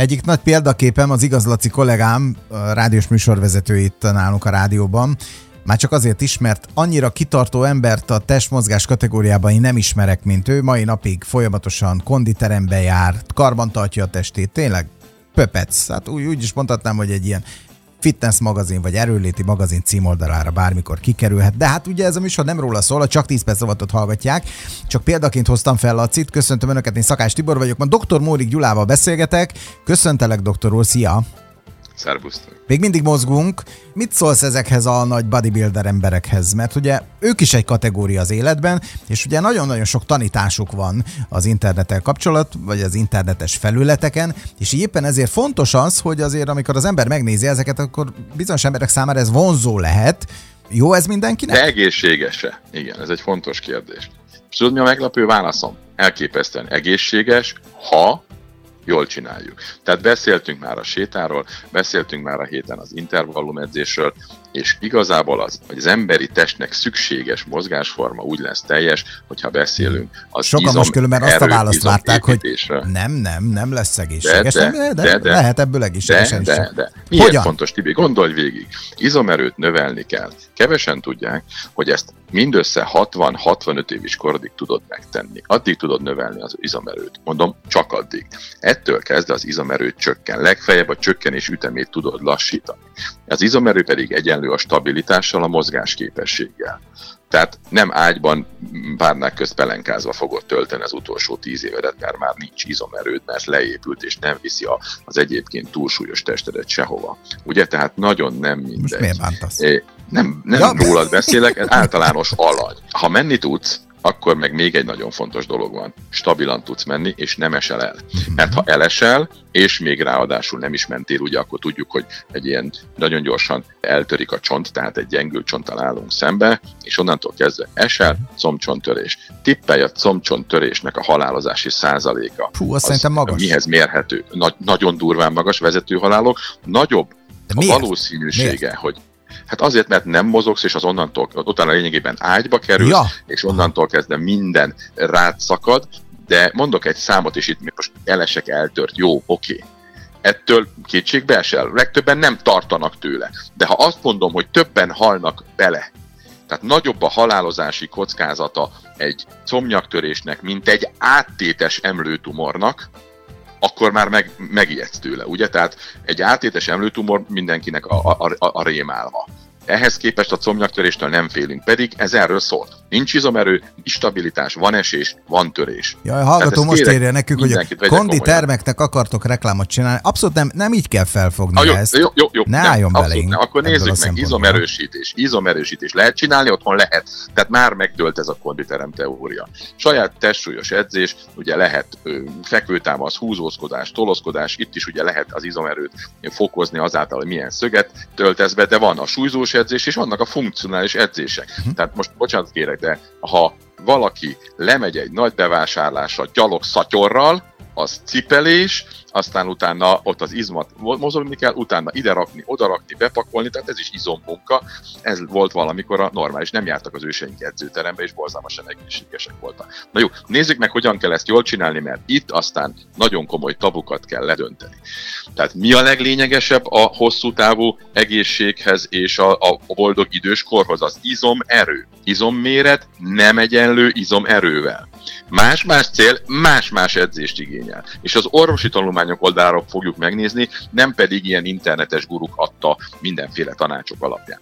Egyik nagy példaképem az igazlaci kollégám, a rádiós műsorvezető itt nálunk a rádióban, már csak azért is, mert annyira kitartó embert a testmozgás kategóriában én nem ismerek, mint ő. Mai napig folyamatosan konditerembe jár, karban tartja a testét. Tényleg pöpec. Hát úgy, úgy is mondhatnám, hogy egy ilyen fitness magazin vagy erőléti magazin címoldalára bármikor kikerülhet. De hát ugye ez a műsor nem róla szól, a csak 10 perc rovatot hallgatják. Csak példaként hoztam fel a cit. Köszöntöm Önöket, én Szakás Tibor vagyok. Ma dr. Mórik Gyulával beszélgetek. Köszöntelek, doktor úr, szia! Szerbusztok. Még mindig mozgunk. Mit szólsz ezekhez a nagy bodybuilder emberekhez? Mert ugye ők is egy kategória az életben, és ugye nagyon-nagyon sok tanításuk van az internettel kapcsolat, vagy az internetes felületeken, és éppen ezért fontos az, hogy azért amikor az ember megnézi ezeket, akkor bizonyos emberek számára ez vonzó lehet. Jó ez mindenkinek? De egészséges-e? Igen, ez egy fontos kérdés. És tudod, mi a meglepő válaszom? Elképesztően egészséges, ha jól csináljuk. Tehát beszéltünk már a sétáról, beszéltünk már a héten az intervallum edzésről, és igazából az, hogy az emberi testnek szükséges mozgásforma úgy lesz teljes, hogyha beszélünk az Sokan izom, most különben azt a választ várták, hogy nem, nem, nem lesz egészséges. De, de, de, de, de. lehet ebből egészségesen De, de, de. Miért Hogyan? fontos, Tibi? Gondolj végig. Izomerőt növelni kell. Kevesen tudják, hogy ezt mindössze 60-65 éves korodig tudod megtenni. Addig tudod növelni az izomerőt. Mondom, csak addig. Ettől kezdve az izomerő csökken. Legfeljebb a csökkenés ütemét tudod lassítani. Az izomerő pedig egyenlő a stabilitással, a mozgásképességgel. Tehát nem ágyban párnák közt pelenkázva fogod tölteni az utolsó tíz évedet, mert már nincs izomerőd, mert leépült, és nem viszi a, az egyébként túlsúlyos testedet sehova. Ugye, tehát nagyon nem mindegy. Most miért bántasz? É, Nem, nem Ja. ja. rólad beszélek, ez általános alany. Ha menni tudsz, akkor meg még egy nagyon fontos dolog van. Stabilan tudsz menni, és nem esel el. Mert ha elesel, és még ráadásul nem is mentél, ugye akkor tudjuk, hogy egy ilyen nagyon gyorsan eltörik a csont, tehát egy gyengült csonttal állunk szembe, és onnantól kezdve esel, combcsonttörés. Tippelj a combcsonttörésnek a halálozási százaléka. Fú, azt szerintem magas. Mihez mérhető? Nagy, nagyon durván magas vezető halálok. Nagyobb De a miért? valószínűsége, Miért? hogy Hát azért, mert nem mozogsz, és az onnantól, utána lényegében ágyba kerülsz, Ja. és onnantól kezdve minden rád szakad, de mondok egy számot, és itt most elesek eltört, jó, oké. Ettől kétségbe esel. Legtöbben nem tartanak tőle. De ha azt mondom, hogy többen halnak bele, tehát nagyobb a halálozási kockázata egy comnyaktörésnek, mint egy áttétes emlőtumornak, akkor már meg, megijedsz tőle, ugye? Tehát egy áttétes emlőtumor mindenkinek a, a, a, a rémálma. Ehhez képest a comnyaktöréstől nem félünk, pedig ez erről szól. Nincs izomerő, stabilitás, van esés, van törés. Jaj, hallgató most kérek, írja nekünk, hogy a vegye kondi komolyan. termeknek akartok reklámot csinálni. Abszolút nem, nem így kell felfogni Ah, jó, ezt. jó, jó, jó, Ne nem, álljon belénk nem. Akkor nézzük meg, izomerősítés. Izomerősítés lehet csinálni, otthon lehet. Tehát már megdőlt ez a konditerem teória. Saját testsúlyos edzés, ugye lehet fekvőtámasz, húzózkodás, tolozkodás, itt is ugye lehet az izomerőt fokozni azáltal, hogy milyen szöget töltesz be, de van a súlyzós edzés, és vannak a funkcionális edzések. Mhm. Tehát most bocsánat kérek, de ha valaki lemegy egy nagy bevásárlásra gyalog szatyorral, az cipelés, aztán utána ott az izmat mozogni kell, utána ide rakni, oda rakni, bepakolni, tehát ez is izommunka. Ez volt valamikor a normális, nem jártak az őseink edzőterembe, és borzalmasan egészségesek voltak. Na jó, nézzük meg, hogyan kell ezt jól csinálni, mert itt aztán nagyon komoly tabukat kell ledönteni. Tehát mi a leglényegesebb a hosszú távú egészséghez és a, a boldog idős korhoz? Az izomerő. Izomméret nem egyenlő izomerővel. Más-más cél, más-más edzést igényel. És az orvosi tanulmányok oldaláról fogjuk megnézni, nem pedig ilyen internetes guruk adta mindenféle tanácsok alapján.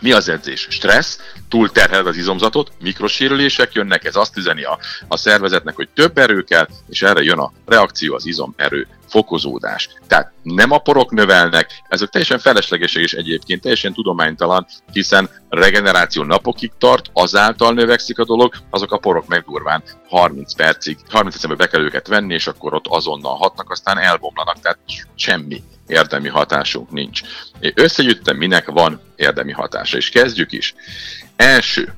Mi az edzés? Stressz, túlterheled az izomzatot, mikrosérülések jönnek, ez azt üzeni a, a szervezetnek, hogy több erő kell, és erre jön a reakció, az izomerő fokozódás. Tehát nem a porok növelnek, ezek teljesen feleslegesek és egyébként teljesen tudománytalan, hiszen regeneráció napokig tart, azáltal növekszik a dolog, azok a porok meg durván 30 percig, 30 percben be kell őket venni, és akkor ott azonnal hatnak, aztán elbomlanak, tehát semmi érdemi hatásunk nincs. Én összegyűjtöttem, minek van érdemi hatása, és kezdjük is. Első,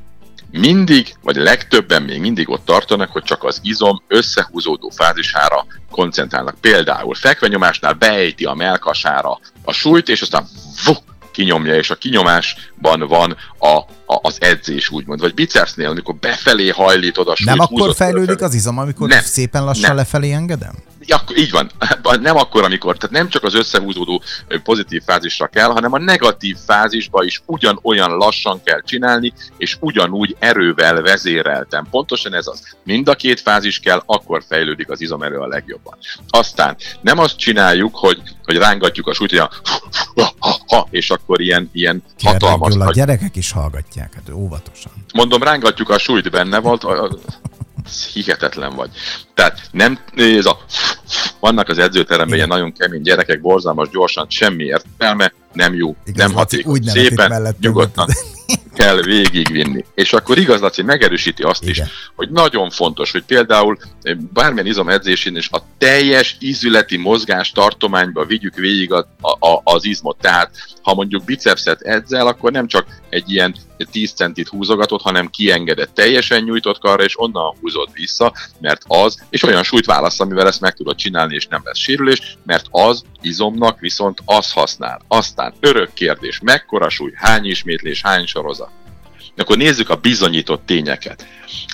mindig, vagy legtöbben még mindig ott tartanak, hogy csak az izom összehúzódó fázisára koncentrálnak. Például fekvenyomásnál beejti a melkasára a súlyt, és aztán vuk, kinyomja, és a kinyomásban van a, a, az edzés, úgymond. Vagy bicepsnél, amikor befelé hajlítod a súlyt. Nem akkor fejlődik az izom, amikor Nem, szépen lassan nem. lefelé engedem? Ja, így van. Nem akkor, amikor, tehát nem csak az összehúzódó pozitív fázisra kell, hanem a negatív fázisba is ugyanolyan lassan kell csinálni, és ugyanúgy erővel vezéreltem. Pontosan ez az. Mind a két fázis kell, akkor fejlődik az izomerő a legjobban. Aztán nem azt csináljuk, hogy, hogy rángatjuk a súlyt, hogy a és akkor ilyen, ilyen hatalmas. A gyerekek is hallgatják, hát óvatosan. Mondom, rángatjuk a súlyt benne volt, hihetetlen vagy. Tehát nem, ez a, vannak az edzőteremben ilyen nagyon kemény gyerekek, borzalmas, gyorsan, semmi értelme, nem jó, Igaz, nem hatékony. Úgy Szépen, nyugodtan kell végigvinni. És akkor igaz, Laci megerősíti azt Igen. is, hogy nagyon fontos, hogy például bármilyen izomedzésén is a teljes ízületi mozgás tartományba vigyük végig a, a, az izmot. Tehát ha mondjuk bicepset edzel, akkor nem csak egy ilyen 10 centit húzogatott, hanem kiengedett teljesen nyújtott karra, és onnan húzod vissza, mert az, és olyan súlyt válasz, amivel ezt meg tudod csinálni, és nem lesz sérülés, mert az izomnak viszont az használ. Aztán örök kérdés, mekkora súly, hány ismétlés, hány sorozat? Akkor nézzük a bizonyított tényeket.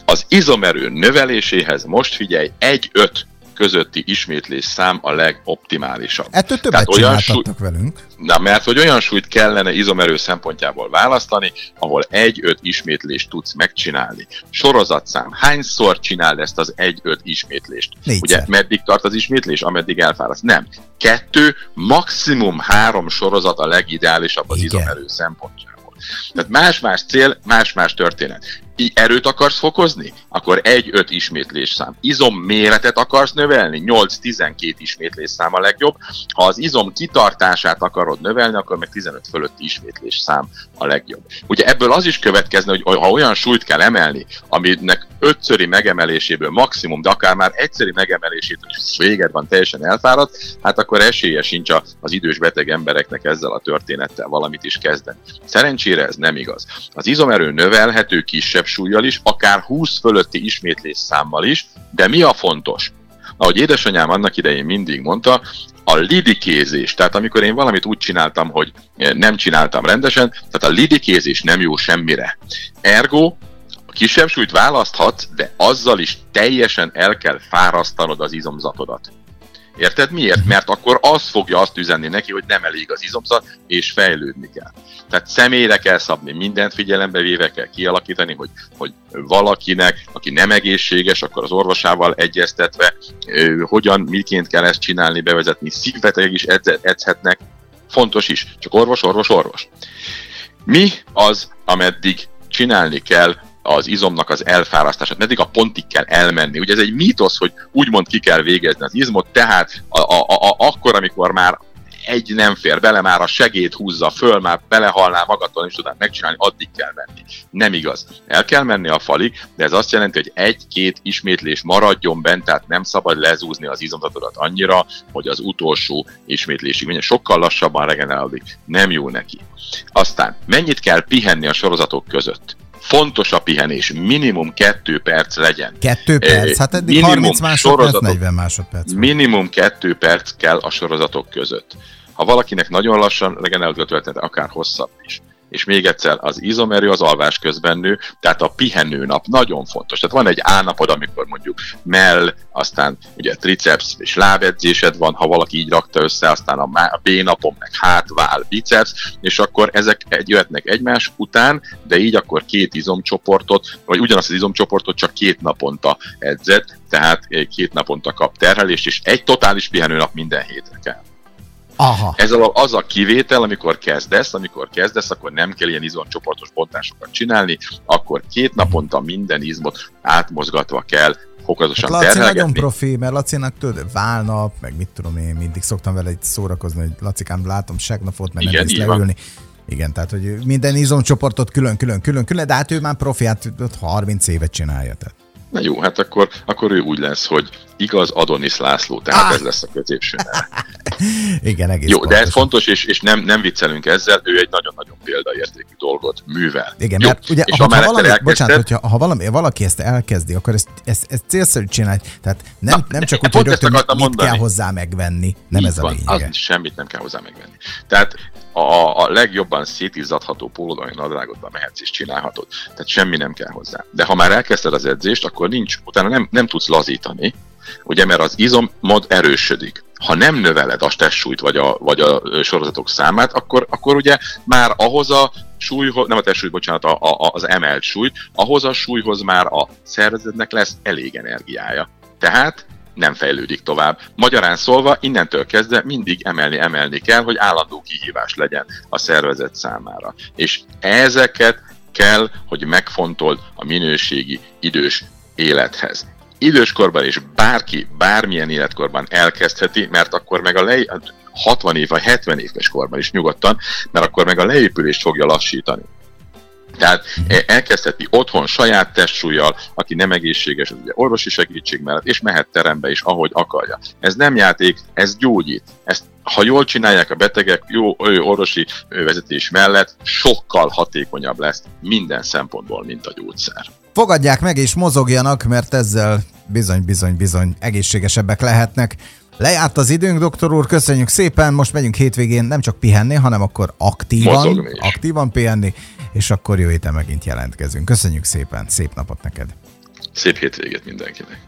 Az izomerő növeléséhez most figyelj, 1-5 közötti ismétlés szám a legoptimálisabb. Ettől többet Tehát olyan súly... velünk. Na, mert hogy olyan súlyt kellene izomerő szempontjából választani, ahol egy-öt ismétlést tudsz megcsinálni. Sorozatszám. Hányszor csinál ezt az egy-öt ismétlést? Négyszer. Ugye meddig tart az ismétlés, ameddig elfáraszt? Nem. Kettő, maximum három sorozat a legideálisabb az Igen. izomerő szempontjából. Tehát más-más cél, más-más történet erőt akarsz fokozni? Akkor 1-5 ismétlés szám. Izom méretet akarsz növelni? 8-12 ismétlés szám a legjobb. Ha az izom kitartását akarod növelni, akkor meg 15 fölötti ismétlés szám a legjobb. Ugye ebből az is következne, hogy ha olyan súlyt kell emelni, aminek ötszöri megemeléséből maximum, de akár már egyszeri megemelését, hogy véged van, teljesen elfáradt, hát akkor esélye sincs az idős beteg embereknek ezzel a történettel valamit is kezdeni. Szerencsére ez nem igaz. Az izomerő növelhető kisebb kisebb súlyjal is, akár 20 fölötti ismétlés számmal is, de mi a fontos? Ahogy édesanyám annak idején mindig mondta, a lidikézés, tehát amikor én valamit úgy csináltam, hogy nem csináltam rendesen, tehát a lidikézés nem jó semmire. Ergo, a kisebb súlyt választhatsz, de azzal is teljesen el kell fárasztanod az izomzatodat. Érted miért? Mert akkor az fogja azt üzenni neki, hogy nem elég az izomzat, és fejlődni kell. Tehát személyre kell szabni, mindent figyelembe véve kell kialakítani, hogy, hogy valakinek, aki nem egészséges, akkor az orvosával egyeztetve, hogyan, miként kell ezt csinálni, bevezetni, szívbetegek is edzhetnek, fontos is, csak orvos, orvos, orvos. Mi az, ameddig csinálni kell az izomnak az elfárasztását, meddig a pontig kell elmenni. Ugye ez egy mítosz, hogy úgymond ki kell végezni az izmot, tehát a, a, a, akkor, amikor már egy nem fér bele, már a segét húzza föl, már belehalná magadtól, és tudnál megcsinálni, addig kell menni. Nem igaz. El kell menni a falig, de ez azt jelenti, hogy egy-két ismétlés maradjon bent, tehát nem szabad lezúzni az izomzatodat annyira, hogy az utolsó ismétlésig menjen. Sokkal lassabban regenerálódik. Nem jó neki. Aztán mennyit kell pihenni a sorozatok között? Fontos a pihenés, minimum kettő perc legyen. Kettő perc? Hát eddig minimum 30 másodperc, 40 másodperc. Minimum kettő perc kell a sorozatok között. Ha valakinek nagyon lassan regenerálódott történet, akár hosszabb is és még egyszer, az izomerő az alvás közben nő, tehát a pihenő nap nagyon fontos. Tehát van egy A napod, amikor mondjuk mell, aztán ugye triceps és lábedzésed van, ha valaki így rakta össze, aztán a B napon meg hátvál, biceps, és akkor ezek egy, jöhetnek egymás után, de így akkor két izomcsoportot, vagy ugyanazt az izomcsoportot csak két naponta edzed, tehát két naponta kap terhelést, és egy totális pihenőnap minden hétre kell. Aha. Ez a, az a kivétel, amikor kezdesz, amikor kezdesz, akkor nem kell ilyen izomcsoportos bontásokat csinálni, akkor két naponta minden izmot átmozgatva kell fokozatosan hát Laci nagyon profi, mert Lacinak tudod, válnap, meg mit tudom én, mindig szoktam vele itt szórakozni, hogy Lacikám, látom segnapot, mert Igen, nem leülni. Igen, tehát hogy minden izomcsoportot külön-külön, külön-külön, de hát ő már profi, hát 30 évet csinálja. Tehát. Na jó, hát akkor, akkor ő úgy lesz, hogy igaz Adonis László, tehát ah! ez lesz a középső neve. Igen, egész Jó, pontosan. de ez fontos, és, és nem, nem viccelünk ezzel, ő egy nagyon-nagyon példaértékű dolgot művel. Igen, Jó, mert ugye, és ha, valami, elkezdted... bocsánat, hogyha, ha valami, valaki ezt elkezdi, akkor ezt, ezt, ezt célszerű csinálni. Tehát nem, Na, nem csak úgy, hogy rögtön mit, mit kell hozzá megvenni. Nem Így ez van, a lényege. Az semmit nem kell hozzá megvenni. Tehát a, a legjobban szétizzadható pólódai nadrágodban mehetsz és csinálhatod. Tehát semmi nem kell hozzá. De ha már elkezdted az edzést, akkor nincs, utána nem, nem tudsz lazítani, Ugye, mert az izomod erősödik. Ha nem növeled a testsúlyt vagy a, vagy a sorozatok számát, akkor, akkor ugye már ahhoz a súlyhoz, nem a testsúly, bocsánat, a, a, az emelt súly, ahhoz a súlyhoz már a szervezetnek lesz elég energiája. Tehát nem fejlődik tovább. Magyarán szólva, innentől kezdve mindig emelni, emelni kell, hogy állandó kihívás legyen a szervezet számára. És ezeket kell, hogy megfontold a minőségi idős élethez. Időskorban is bárki, bármilyen életkorban elkezdheti, mert akkor meg a lej, 60 év vagy 70 éves korban is nyugodtan, mert akkor meg a leépülést fogja lassítani. Tehát elkezdheti otthon saját testsúlyjal, aki nem egészséges, az ugye orvosi segítség mellett, és mehet terembe is, ahogy akarja. Ez nem játék, ez gyógyít. Ezt, ha jól csinálják a betegek, jó orvosi vezetés mellett, sokkal hatékonyabb lesz minden szempontból, mint a gyógyszer. Fogadják meg és mozogjanak, mert ezzel bizony-bizony-bizony egészségesebbek lehetnek. Lejárt az időnk, doktor úr, köszönjük szépen, most megyünk hétvégén nem csak pihenni, hanem akkor aktívan, aktívan pihenni, és akkor jó héten megint jelentkezünk. Köszönjük szépen, szép napot neked! Szép hétvégét mindenkinek!